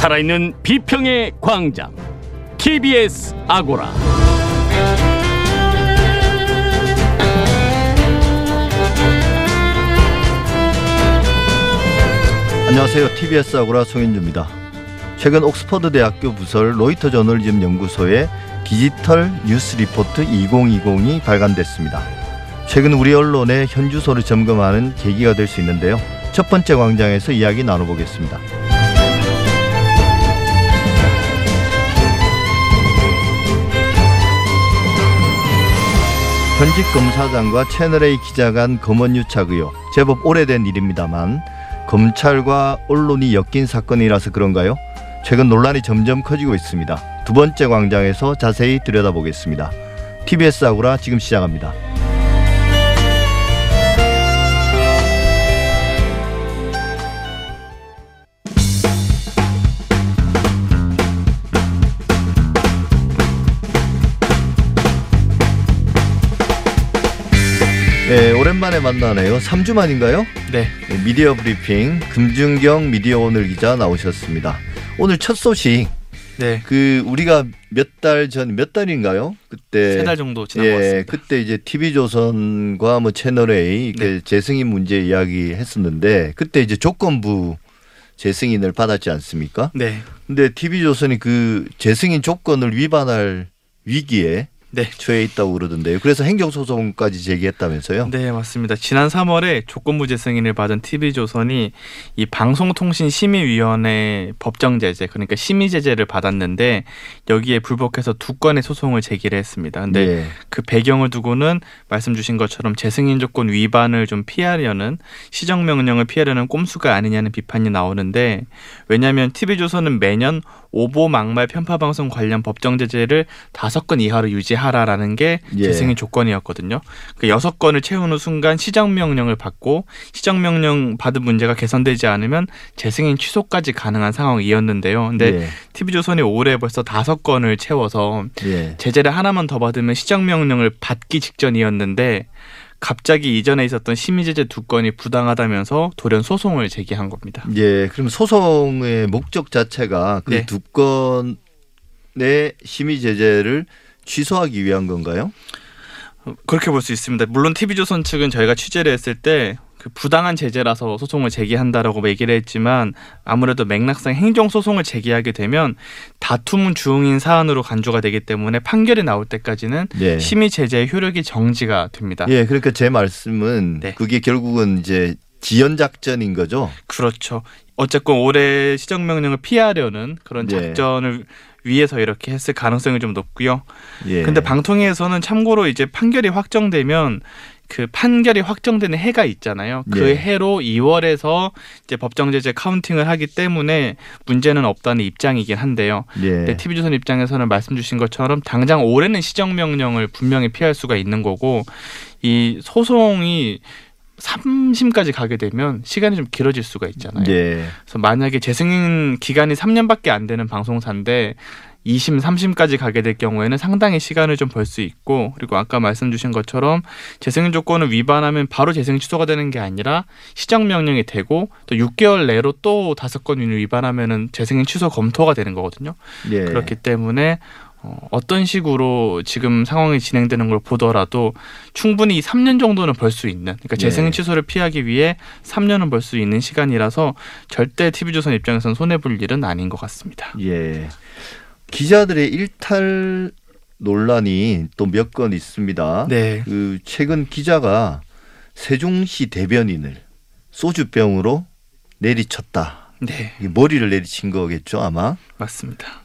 살아있는 비평의 광장 TBS 아고라 안녕하세요. TBS 아고라 송인주입니다. 최근 옥스퍼드 대학교 부설 로이터 저널리즘 연구소의 디지털 뉴스 리포트 2020이 발간됐습니다. 최근 우리 언론의 현주소를 점검하는 계기가 될 수 있는데요. 첫 번째 광장에서 이야기 나눠보겠습니다. 현직 검사장과 채널A 기자 간 검언유착 의혹 제법 오래된 일입니다만 검찰과 언론이 엮인 사건이라서 그런가요? 최근 논란이 점점 커지고 있습니다. 두 번째 광장에서 자세히 들여다보겠습니다. TBS 아고라 지금 시작합니다. 네, 오랜만에 만나네요. 3주 만인가요? 네. 네, 미디어 브리핑 금준경 미디어 오늘 기자 나오셨습니다. 오늘 첫 소식. 네. 그 우리가 몇 달 전 몇 달인가요? 그때 세 달 정도 지난 예, 것 같습니다. 그때 이제 TV조선과 뭐 채널 A 그 네. 재승인 문제 이야기 했었는데 그때 이제 조건부 재승인을 받았지 않습니까? 네. 근데 TV조선이 그 재승인 조건을 위반할 위기에 네. 처해 있다고 그러던데요. 그래서 행정소송까지 제기했다면서요? 네, 맞습니다. 지난 3월에 조건부 재승인을 받은 TV조선이 이 방송통신심의위원회 법정 제재, 그러니까 심의 제재를 받았는데 여기에 불복해서 두 건의 소송을 제기를 했습니다. 근데 예. 그 배경을 두고는 말씀 주신 것처럼 재승인 조건 위반을 좀 피하려는 시정 명령을 피하려는 꼼수가 아니냐는 비판이 나오는데 왜냐하면 TV조선은 매년 오보 막말 편파 방송 관련 법정 제재를 다섯 건 이하로 유지하 라라는 게 예. 재승인 조건이었거든요. 그 여섯 건을 채우는 순간 시정 명령을 받고 시정 명령 받은 문제가 개선되지 않으면 재승인 취소까지 가능한 상황이었는데요. 근데 예. TV조선이 올해 벌써 다섯 건을 채워서 예. 제재를 하나만 더 받으면 시정 명령을 받기 직전이었는데 갑자기 이전에 있었던 심의 제재 두 건이 부당하다면서 돌연 소송을 제기한 겁니다. 예, 그럼 소송의 목적 자체가 그 네. 두 건의 심의 제재를 취소하기 위한 건가요? 그렇게 볼 수 있습니다. 물론 TV조선 측은 저희가 취재를 했을 때 그 부당한 제재라서 소송을 제기한다라고 얘기를 했지만 아무래도 맥락상 행정 소송을 제기하게 되면 다툼은 중인 사안으로 간주가 되기 때문에 판결이 나올 때까지는 예. 심의 제재의 효력이 정지가 됩니다. 예, 그러니까 제 말씀은 네. 그게 결국은 이제 지연 작전인 거죠. 그렇죠. 어쨌건 올해 시정 명령을 피하려는 그런 예. 작전을 위해서 이렇게 했을 가능성이 좀 높고요. 예. 근데 방통위에서는 참고로 이제 판결이 확정되면 그 판결이 확정되는 해가 있잖아요. 그 예. 해로 2월에서 이제 법정 제재 카운팅을 하기 때문에 문제는 없다는 입장이긴 한데요. 예. 근데 TV조선 입장에서는 말씀 주신 것처럼 당장 올해는 시정 명령을 분명히 피할 수가 있는 거고 이 소송이 3심까지 가게 되면 시간이 좀 길어질 수가 있잖아요. 예. 그래서 만약에 재승인 기간이 3년밖에 안 되는 방송사인데 2심, 3심까지 가게 될 경우에는 상당히 시간을 좀 벌 수 있고 그리고 아까 말씀 주신 것처럼 재승인 조건을 위반하면 바로 재승인 취소가 되는 게 아니라 시정 명령이 되고 또 6개월 내로 또 다섯 건 위반하면은 재승인 취소 검토가 되는 거거든요. 예. 그렇기 때문에 어, 어떤 식으로 지금 상황이 진행되는 걸 보더라도 충분히 이 3년 정도는 벌 수 있는 그러니까 네. 취소를 피하기 위해 3년은 벌 수 있는 시간이라서 절대 TV조선 입장에서는 손해 볼 일은 아닌 것 같습니다. 예. 기자들의 일탈 논란이 또 몇 건 있습니다. 네. 그 최근 기자가 세종시 대변인을 소주병으로 내리쳤다. 네, 머리를 내리친 거겠죠, 아마. 맞습니다.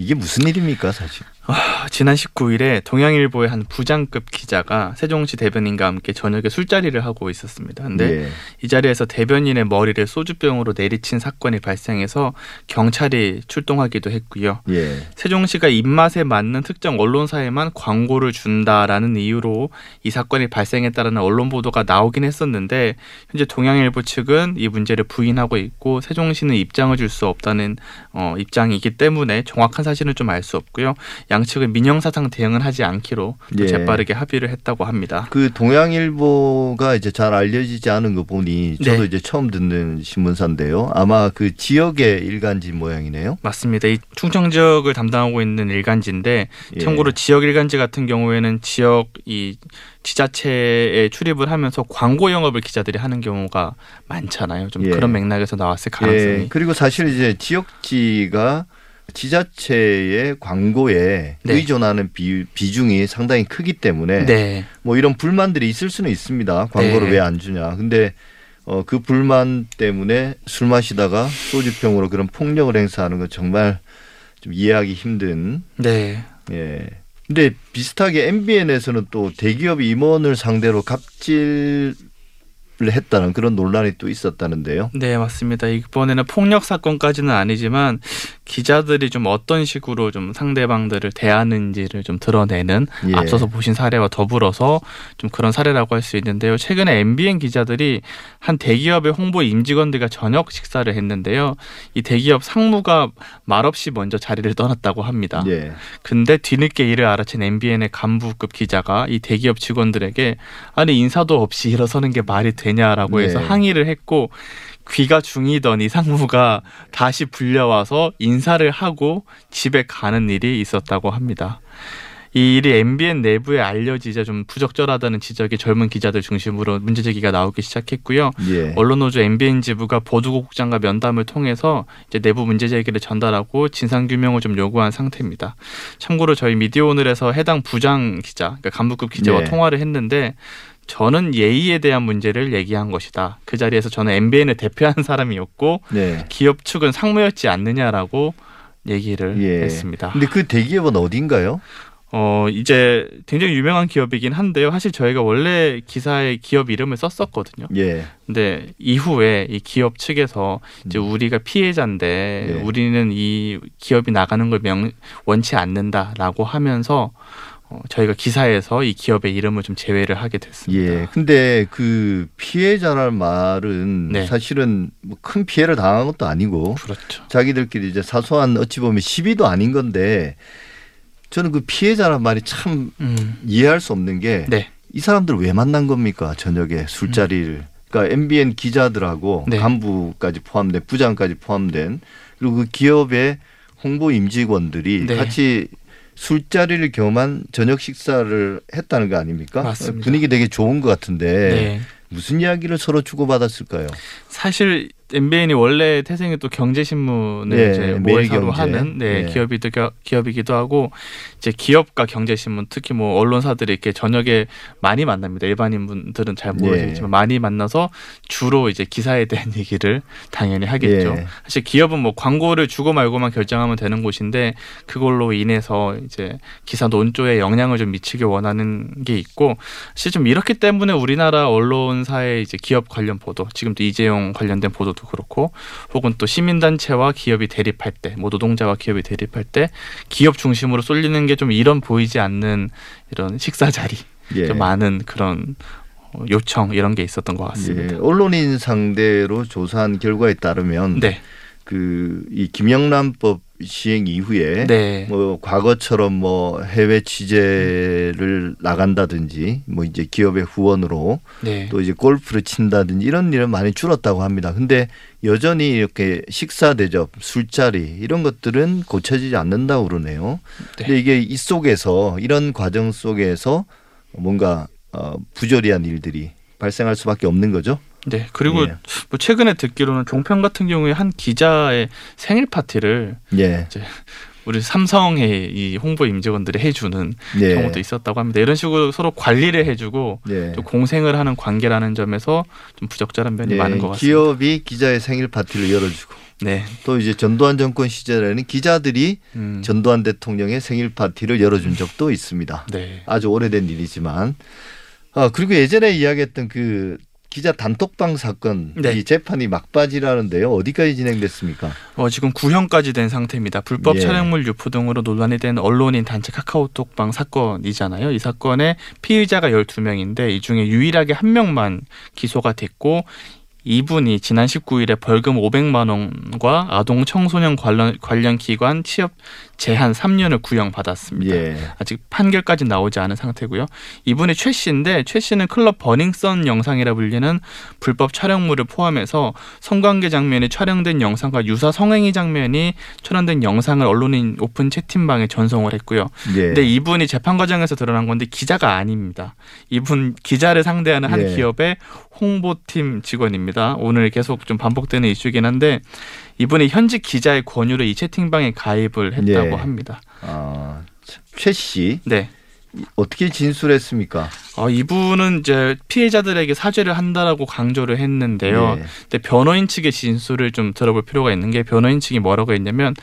이게 무슨 일입니까, 사실? 아, 지난 19일에 동양일보의 한 부장급 기자가 세종시 대변인과 함께 저녁에 술자리를 하고 있었습니다. 근데 예. 이 자리에서 대변인의 머리를 소주병으로 내리친 사건이 발생해서 경찰이 출동하기도 했고요. 예. 세종시가 입맛에 맞는 특정 언론사에만 광고를 준다라는 이유로 이 사건이 발생했다라는 언론 보도가 나오긴 했었는데 현재 동양일보 측은 이 문제를 부인하고 있고 세종시는 입장을 줄 수 없다는 어, 입장이기 때문에 정확한 사실은 좀 알 수 없고요. 양측은 민형사상 대응은 하지 않기로 또 예. 재빠르게 합의를 했다고 합니다. 그 동양일보가 이제 잘 알려지지 않은 거 보니 저도 네. 이제 처음 듣는 신문사인데요. 아마 그 지역의 일간지 모양이네요. 맞습니다. 이 충청 지역을 담당하고 있는 일간지인데 예. 참고로 지역 일간지 같은 경우에는 지역 이 지자체에 출입을 하면서 광고 영업을 기자들이 하는 경우가 많잖아요. 좀 예. 그런 맥락에서 나왔을 가능성이 예, 그리고 사실 이제 지역지가 지자체의 광고에 네. 의존하는 비, 비중이 상당히 크기 때문에 네. 뭐 이런 불만들이 있을 수는 있습니다. 광고를 네. 왜안 주냐. 근데 어, 그 불만 때문에 술 마시다가 소주병으로 그런 폭력을 행사하는 건 정말 좀 이해하기 힘든 네. 예. 근데 비슷하게 MBN에서는 또 대기업 임원을 상대로 갑질을 했다는 그런 논란이 또 있었다는데요. 네, 맞습니다. 이번에는 폭력 사건까지는 아니지만 기자들이 좀 어떤 식으로 좀 상대방들을 대하는지를 좀 드러내는 예. 앞서서 보신 사례와 더불어서 좀 그런 사례라고 할 수 있는데요. 최근에 MBN 기자들이 한 대기업의 홍보 임직원들과 저녁 식사를 했는데요. 이 대기업 상무가 말없이 먼저 자리를 떠났다고 합니다. 예. 근데 뒤늦게 이를 알아챈 MBN의 간부급 기자가 이 대기업 직원들에게 아니 인사도 없이 일어서는 게 말이 되냐라고 해서 네. 항의를 했고 귀가 중이던 이 상무가 다시 불려와서 인사를 하고 집에 가는 일이 있었다고 합니다. 이 일이 MBN 내부에 알려지자 좀 부적절하다는 지적이 젊은 기자들 중심으로 문제 제기가 나오기 시작했고요. 예. 언론노조 MBN 지부가 보도국장과 면담을 통해서 이제 내부 문제 제기를 전달하고 진상 규명을 좀 요구한 상태입니다. 참고로 저희 미디어 오늘에서 해당 부장 기자, 그러니까 간부급 기자와 네. 통화를 했는데 저는 예의에 대한 문제를 얘기한 것이다. 그 자리에서 저는 MBN을 대표한 사람이었고 네. 기업 측은 상무였지 않느냐라고 얘기를 예. 했습니다. 근데 그 대기업은 어딘가요? 어 이제 굉장히 유명한 기업이긴 한데요. 사실 저희가 원래 기사에 기업 이름을 썼었거든요. 예. 근데 이후에 이 기업 측에서 이제 음. 우리가 피해자인데 네. 우리는 이 기업이 나가는 걸 명, 원치 않는다라고 하면서 어, 저희가 기사에서 이 기업의 이름을 좀 제외를 하게 됐습니다. 예. 근데 그 피해자란 말은 네. 사실은 뭐 큰 피해를 당한 것도 아니고 그렇죠. 자기들끼리 이제 사소한 어찌 보면 시비도 아닌 건데 저는 그 피해자란 말이 참 음. 이해할 수 없는 게이 네. 사람들 왜 만난 겁니까 저녁에 술자리를 그러니까 MBN 기자들하고 네. 간부까지 포함된 부장까지 포함된 그리고 그 기업의 홍보 임직원들이 네. 같이 술자리를 겸한 저녁 식사를 했다는 거 아닙니까? 맞습니다. 분위기 되게 좋은 것 같은데 네. 무슨 이야기를 서로 주고받았을까요? 사실 MBN이 원래 태생이 또 경제신문을 네, 이제 매일경제. 모회사로 하는 네, 네. 기업이도 기업이기도 하고 이제 기업과 경제신문 특히 뭐 언론사들이 이렇게 저녁에 많이 만납니다. 일반인 분들은 잘 모르시겠지만 네. 많이 만나서 주로 이제 기사에 대한 얘기를 당연히 하겠죠. 예. 사실 기업은 뭐 광고를 주고 말고만 결정하면 되는 곳인데 그걸로 인해서 이제 기사 논조에 영향을 좀 미치게 원하는 게 있고 사실 좀 이렇기 때문에 우리나라 언론사의 이제 기업 관련 보도 지금도 이재용 관련된 보도 도 그렇고 혹은 또 시민단체와 기업이 대립할 때 뭐 노동자와 기업이 대립할 때 기업 중심으로 쏠리는 게 좀 이런 보이지 않는 이런 식사 자리 예. 좀 많은 그런 어, 요청 이런 게 있었던 것 같습니다. 예. 언론인 상대로 조사한 결과에 따르면 네, 그 이 김영란법 시행 이후에 네, 뭐 과거처럼 뭐 해외 취재를 나간다든지 뭐 이제 기업의 후원으로 네, 또 이제 골프를 친다든지 이런 일은 많이 줄었다고 합니다. 근데 여전히 이렇게 식사 대접, 술자리 이런 것들은 고쳐지지 않는다고 그러네요. 네. 근데 이게 이 속에서 이런 과정 속에서 뭔가 어 부조리한 일들이 발생할 수밖에 없는 거죠. 네. 그리고 예. 뭐 최근에 듣기로는 종편 같은 경우에 한 기자의 생일 파티를 예. 우리 삼성의 이 홍보 임직원들이 해주는 예. 경우도 있었다고 합니다. 이런 식으로 서로 관리를 해주고 예. 또 공생을 하는 관계라는 점에서 좀 부적절한 면이 예, 많은 것 같습니다. 기업이 기자의 생일 파티를 열어주고 네. 또 이제 전두환 정권 시절에는 기자들이 음. 전두환 대통령의 생일 파티를 열어준 적도 있습니다. 네. 아주 오래된 일이지만 아 그리고 예전에 이야기했던 그 기자 단톡방 사건 네. 이 재판이 막바지라는데요. 어디까지 진행됐습니까? 어, 지금 구형까지 된 상태입니다. 불법 예. 촬영물 유포 등으로 논란이 된 언론인 단체 카카오톡방 사건이잖아요. 이 사건의 피의자가 12명인데 이 중에 유일하게 한 명만 기소가 됐고 이분이 지난 19일에 벌금 500만 원과 아동 청소년 관련 관련 기관 취업 제한 3년을 구형받았습니다. 예. 아직 판결까지 나오지 않은 상태고요. 이분이 최 씨인데 최 씨는 클럽 버닝썬 영상이라 불리는 불법 촬영물을 포함해서 성관계 장면이 촬영된 영상과 유사 성행위 장면이 촬영된 영상을 언론인 오픈 채팅방에 전송을 했고요. 예. 근데 이분이 재판 과정에서 드러난 건데 기자가 아닙니다. 이분 기자를 상대하는 한 예. 기업의 홍보팀 직원입니다. 오늘 계속 좀 반복되는 이슈긴 한데 이분이 현직 기자의 권유로 이 채팅방에 가입을 했다고 예. 합니다. 아, 최 씨 네. 어떻게 진술했습니까? 어, 이분은 이제 피해자들에게 사죄를 한다라고 강조를 했는데요. 예. 근데 변호인 측의 진술을 좀 들어볼 필요가 있는 게 변호인 측이 뭐라고 했냐면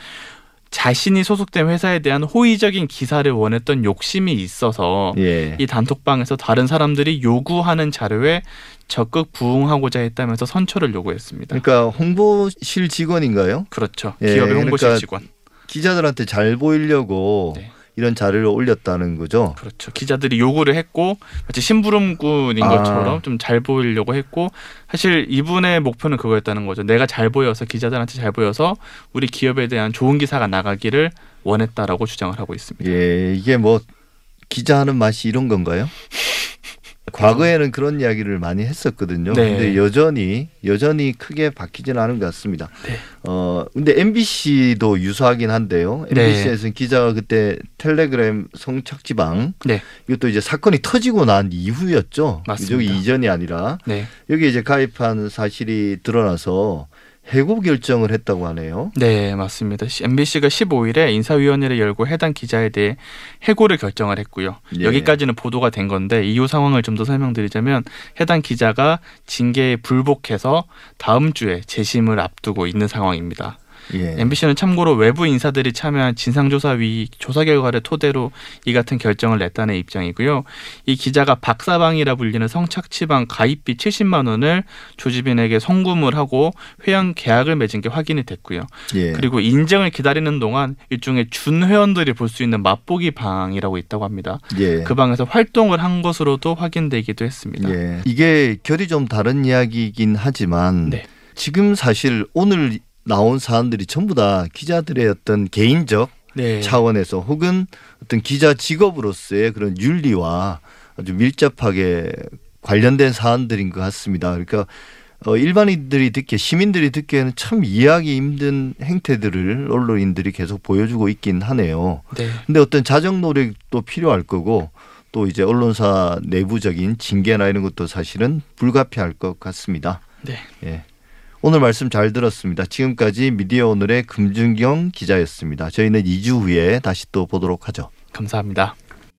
자신이 소속된 회사에 대한 호의적인 기사를 원했던 욕심이 있어서 예. 이 단톡방에서 다른 사람들이 요구하는 자료에 적극 부응하고자 했다면서 선처를 요구했습니다. 그러니까 홍보실 직원인가요? 그렇죠. 예, 기업의 홍보실 그러니까 직원. 기자들한테 잘 보이려고 네. 이런 자료를 올렸다는 거죠. 그렇죠. 기자들이 요구를 했고 마치 심부름꾼인 아. 것처럼 좀 잘 보이려고 했고 사실 이분의 목표는 그거였다는 거죠. 내가 잘 보여서 기자들한테 잘 보여서 우리 기업에 대한 좋은 기사가 나가기를 원했다라고 주장을 하고 있습니다. 예, 이게 뭐 기자 하는 맛이 이런 건가요? 과거에는 그런 이야기를 많이 했었거든요. 네. 근데 여전히 여전히 크게 바뀌지는 않은 것 같습니다. 네. 어 근데 MBC도 유사하긴 한데요. 네. MBC에서는 기자가 그때 텔레그램 성착지방 네. 이것도 이제 사건이 터지고 난 이후였죠. 맞습니다. 여기 이전이 아니라 네. 여기 이제 가입한 사실이 드러나서 해고 결정을 했다고 하네요. 네, 맞습니다. MBC가 15일에 인사위원회를 열고 해당 기자에 대해 해고를 결정을 했고요. 예. 여기까지는 보도가 된 건데 이후 상황을 좀 더 설명드리자면 해당 기자가 징계에 불복해서 다음 주에 재심을 앞두고 있는 상황입니다. 예. MBC는 참고로 외부 인사들이 참여한 진상조사위 조사 결과를 토대로 이 같은 결정을 냈다는 입장이고요. 이 기자가 박사방이라 불리는 성착취방 가입비 70만 원을 조지빈에게 송금을 하고 회원 계약을 맺은 게 확인이 됐고요. 예. 그리고 인정을 기다리는 동안 일종의 준 회원들이 볼 수 있는 맛보기 방이라고 있다고 합니다. 예. 그 방에서 활동을 한 것으로도 확인되기도 했습니다. 예. 이게 결이 좀 다른 이야기이긴 하지만 네. 지금 사실 오늘 나온 사안들이 전부 다 기자들의 어떤 개인적 네. 차원에서 혹은 어떤 기자 직업으로서의 그런 윤리와 아주 밀접하게 관련된 사안들인 것 같습니다. 그러니까 어, 일반인들이 듣기에 시민들이 듣기에는 참 이해하기 힘든 행태들을 언론인들이 계속 보여주고 있긴 하네요. 네. 근데 어떤 자정 노력도 필요할 거고 또 이제 언론사 내부적인 징계나 이런 것도 사실은 불가피할 것 같습니다. 네. 예. 오늘 말씀 잘 들었습니다. 지금까지 미디어 오늘의 금준경 기자였습니다. 저희는 2주 후에 다시 또 보도록 하죠. 감사합니다.